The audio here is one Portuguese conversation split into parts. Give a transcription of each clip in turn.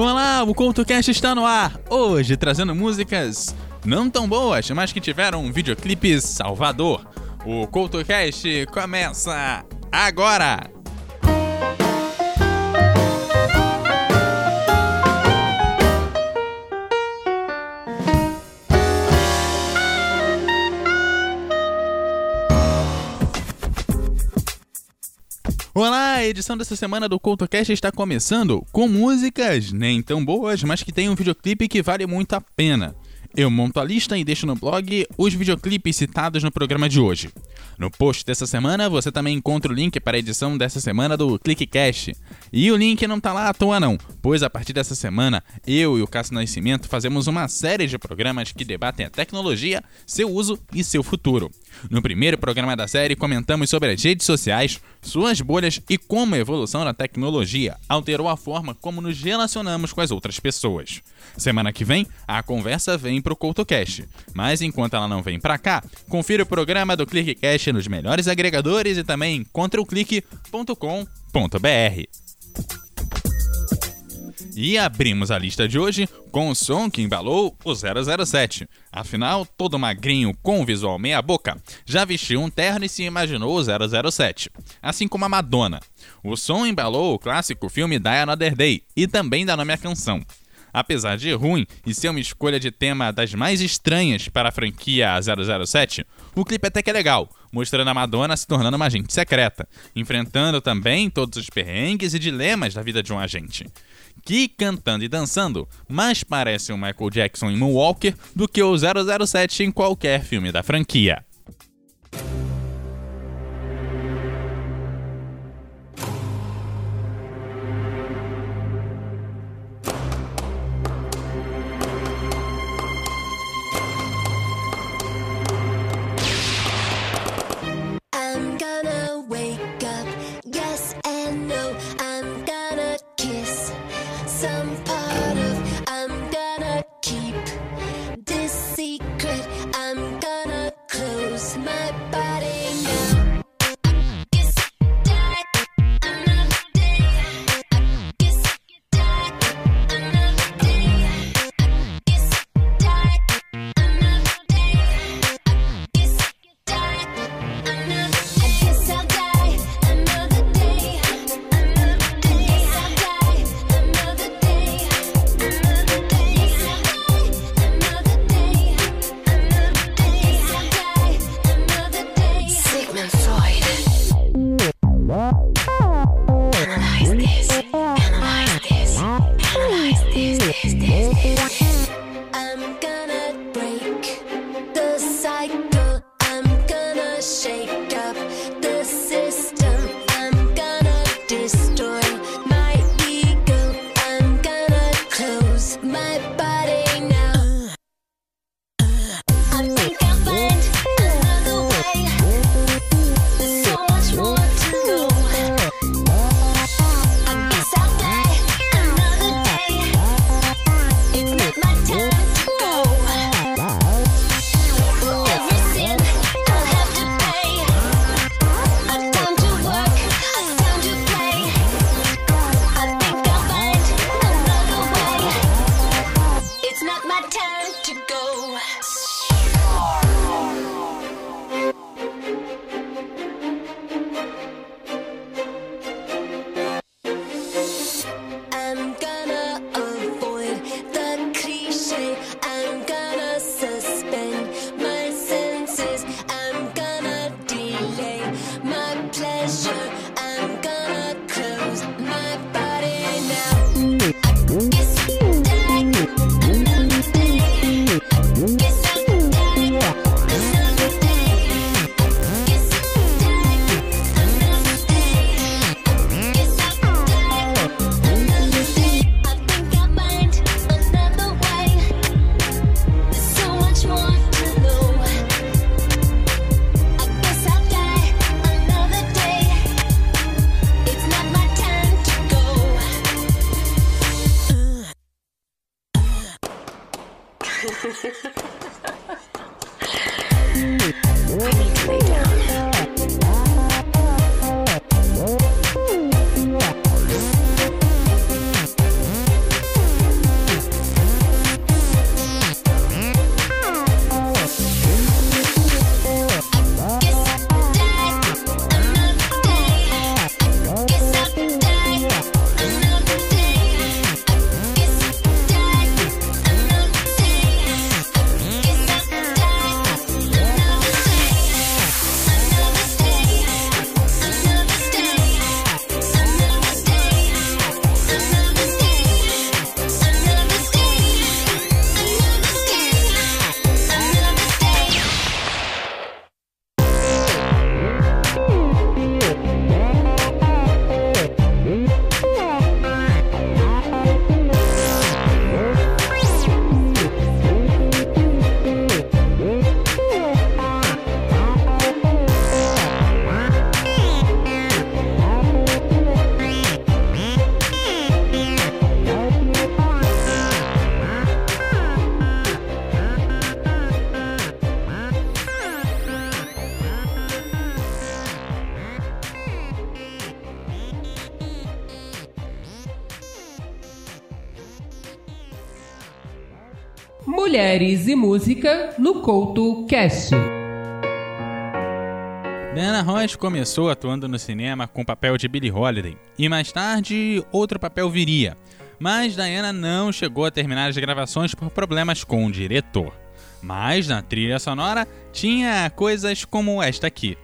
Olá, o CoutoCast está no ar, hoje trazendo músicas não tão boas, mas que tiveram um videoclipe salvador. O CoutoCast começa agora! Olá, a edição dessa semana do CoutoCast está começando com músicas nem tão boas, mas que tem um videoclipe que vale muito a pena. Eu monto a lista e deixo no blog os videoclipes citados no programa de hoje. No post dessa semana você também encontra o link para a edição dessa semana do ClickCast. E o link não tá lá à toa não, pois a partir dessa semana eu e o Cássio Nascimento fazemos uma série de programas que debatem a tecnologia, seu uso e seu futuro. No primeiro programa da série comentamos sobre as redes sociais, suas bolhas e como a evolução da tecnologia alterou a forma como nos relacionamos com as outras pessoas. Semana que vem, a conversa vem pro CoutoCast, mas enquanto ela não vem pra cá, confira o programa do ClickCast nos melhores agregadores e também controclick.com.br. E abrimos a lista de hoje com o som que embalou o 007. Afinal, todo magrinho com visual meia-boca já vestiu um terno e se imaginou o 007. Assim como a Madonna. O som embalou o clássico filme Die Another Day e também dá nome à canção. Apesar de ruim e ser uma escolha de tema das mais estranhas para a franquia 007, o clipe até que é legal, mostrando a Madonna se tornando uma agente secreta, enfrentando também todos os perrengues e dilemas da vida de um agente. Que cantando e dançando mais parece o Michael Jackson em Moonwalker do que o 007 em qualquer filme da franquia. E Música no Couto Cast. Diana Ross começou atuando no cinema com o papel de Billie Holiday e mais tarde outro papel viria, mas Diana não chegou a terminar as gravações por problemas com o diretor. Mas na trilha sonora tinha coisas como esta aqui.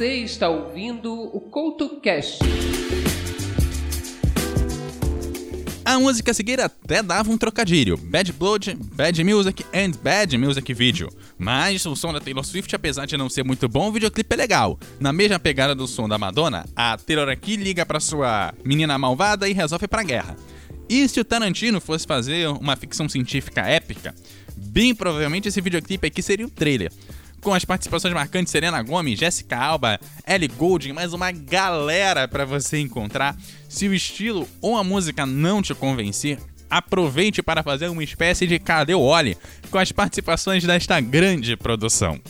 Você está ouvindo o Couto Cast. A música a seguir até dava um trocadilho: Bad Blood, Bad Music and Bad Music Video. Mas o som da Taylor Swift, apesar de não ser muito bom, o videoclipe é legal. Na mesma pegada do som da Madonna, a Taylor aqui liga pra sua menina malvada e resolve pra guerra. E se o Tarantino fosse fazer uma ficção científica épica, bem provavelmente esse videoclipe aqui seria o trailer. Com as participações marcantes Serena Gomes, Jessica Alba, Ellie Goulding, mais uma galera pra você encontrar. Se o estilo ou a música não te convencer, aproveite para fazer uma espécie de Cadê o Oli com as participações desta grande produção.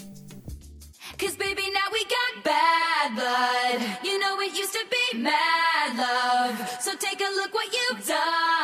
You know it used to be mad love. So take a look what you've done.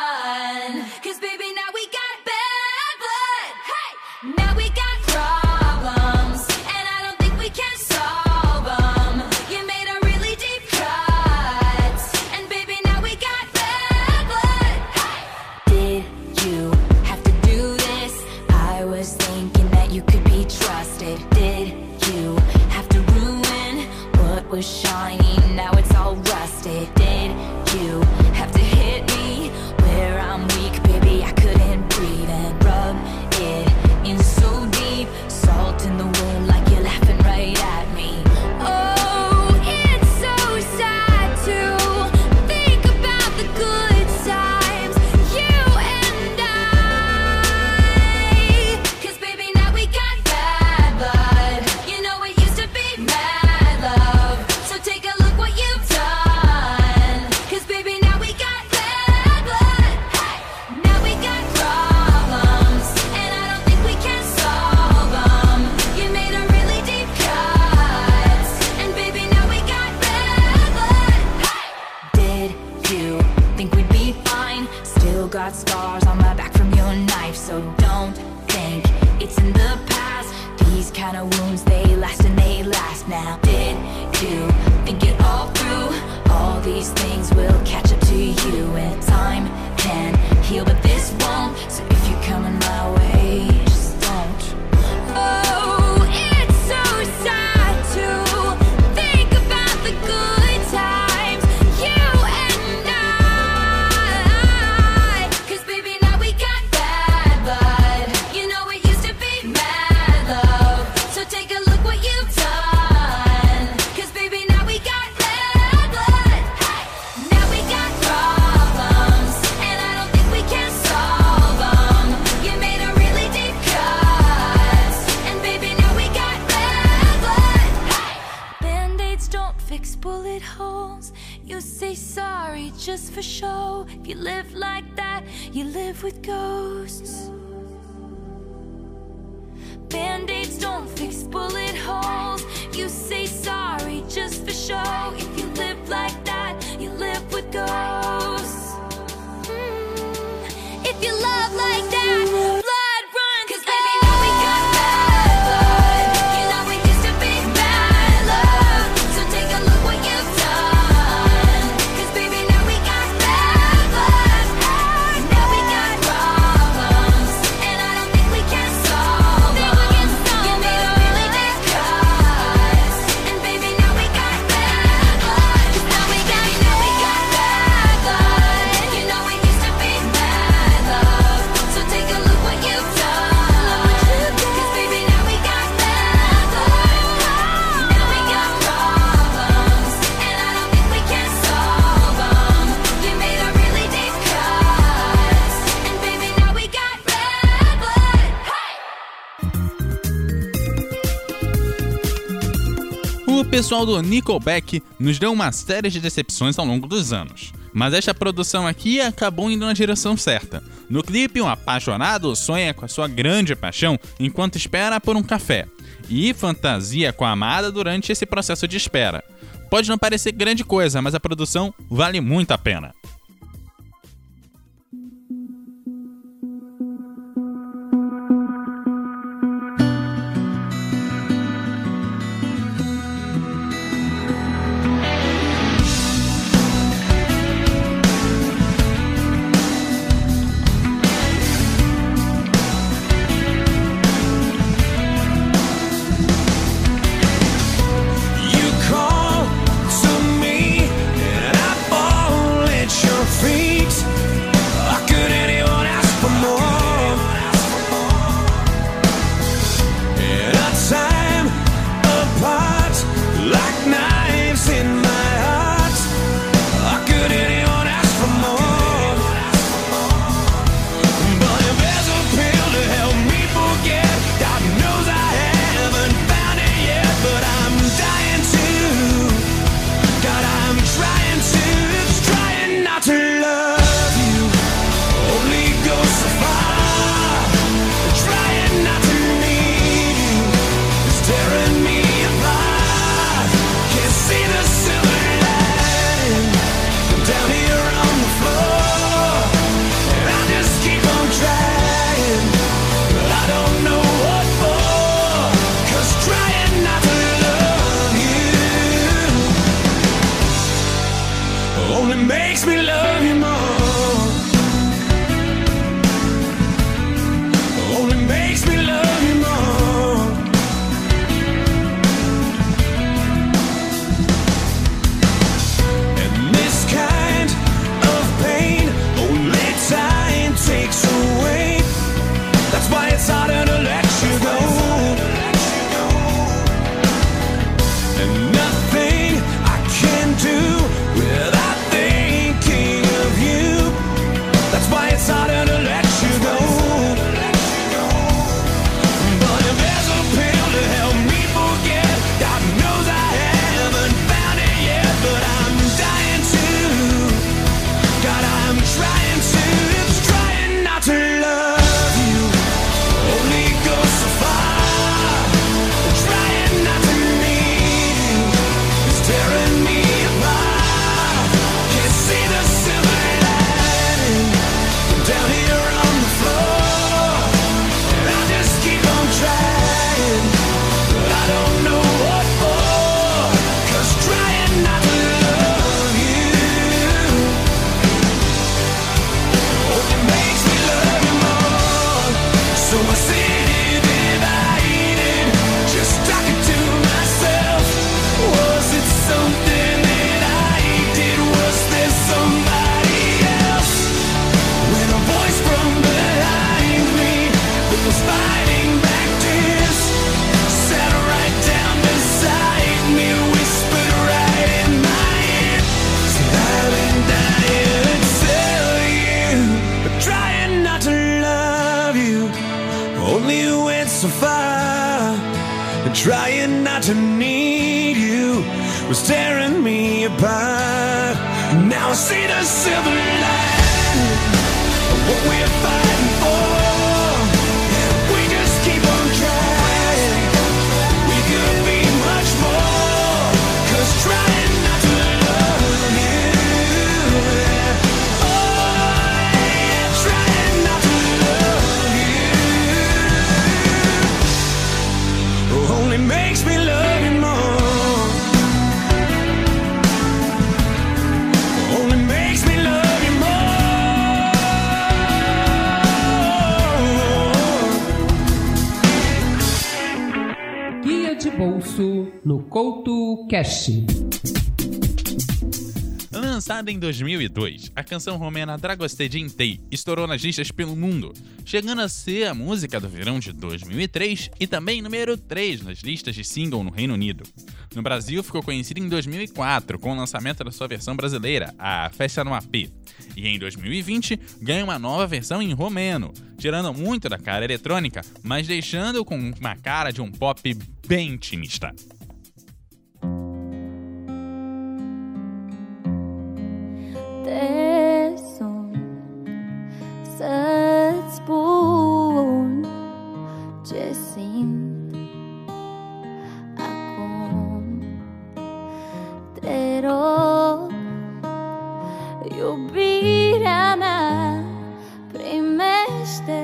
just for show. If you live like that, you live with ghosts. Band-aids don't pessoal do Nickelback nos deu uma série de decepções ao longo dos anos. Mas esta produção aqui acabou indo na direção certa. No clipe, um apaixonado sonha com a sua grande paixão enquanto espera por um café, e fantasia com a amada durante esse processo de espera. Pode não parecer grande coisa, mas a produção vale muito a pena. Only you went so far, and trying not to need you was tearing me apart. Now I see the silver lining of what we're fighting for. Bolso no Couto Cash. Lançada em 2002, a canção romena Dragoste de Intei estourou nas listas pelo mundo, chegando a ser a música do verão de 2003 e também número 3 nas listas de single no Reino Unido. No Brasil, ficou conhecida em 2004 com o lançamento da sua versão brasileira, a Festa no AP. E em 2020, ganha uma nova versão em romeno, tirando muito da cara eletrônica, mas deixando com uma cara de um pop bem intimista. Det som sätts bort Jacint Acum Te rog Iubirea mea Primește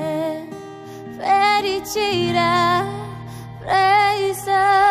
Fericirea. Vrei să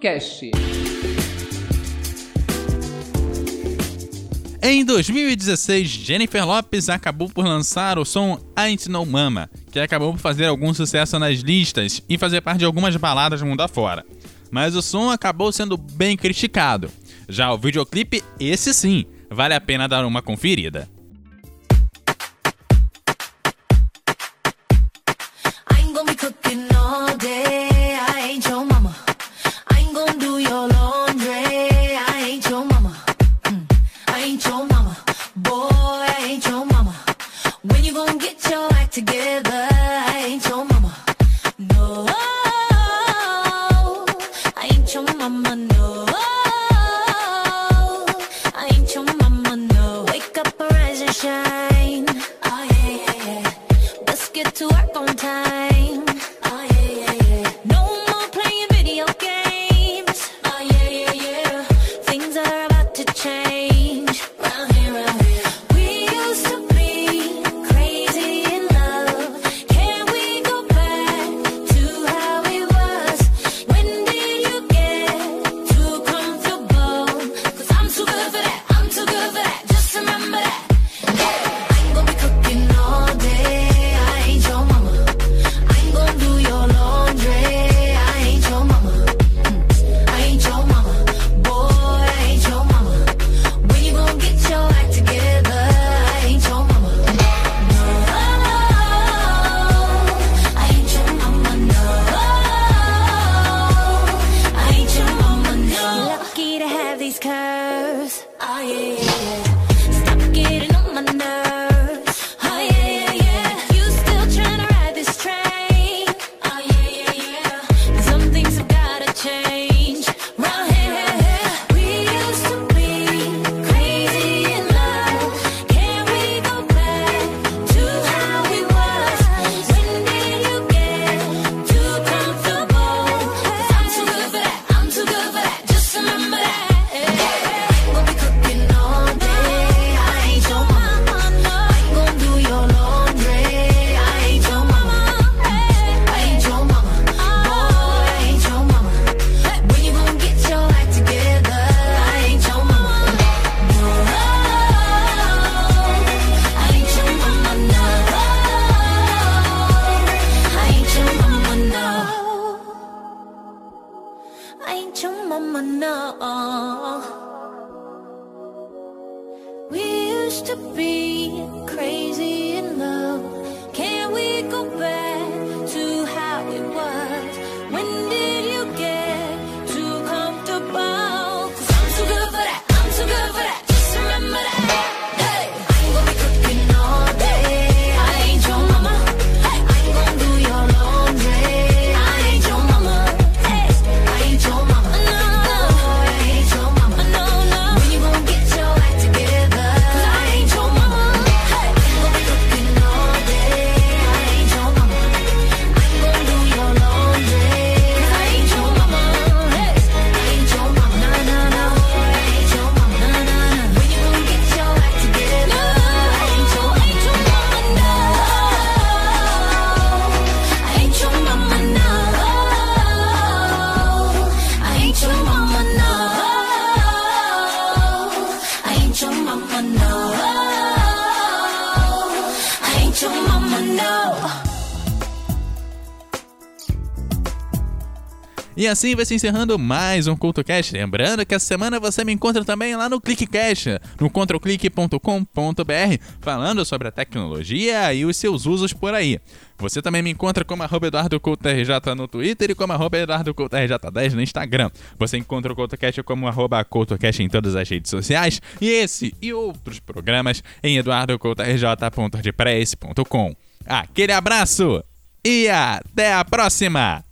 Cash. Em 2016, Jennifer Lopez acabou por lançar o som Ain't No Mama, que acabou por fazer algum sucesso nas listas e fazer parte de algumas baladas mundo afora. Mas o som acabou sendo bem criticado. Já o videoclipe, esse sim, vale a pena dar uma conferida. E assim vai se encerrando mais um CultoCast. Lembrando que essa semana você me encontra também lá no ClickCast, no controlclick.com.br, falando sobre a tecnologia e os seus usos por aí. Você também me encontra como arroba EduardoCultoRJ no Twitter e como arroba EduardoCultoRJ10 no Instagram. Você encontra o CultoCast como arroba CultoCast em todas as redes sociais e esse e outros programas em eduardocultorj.ordpress.com. Aquele abraço e até a próxima!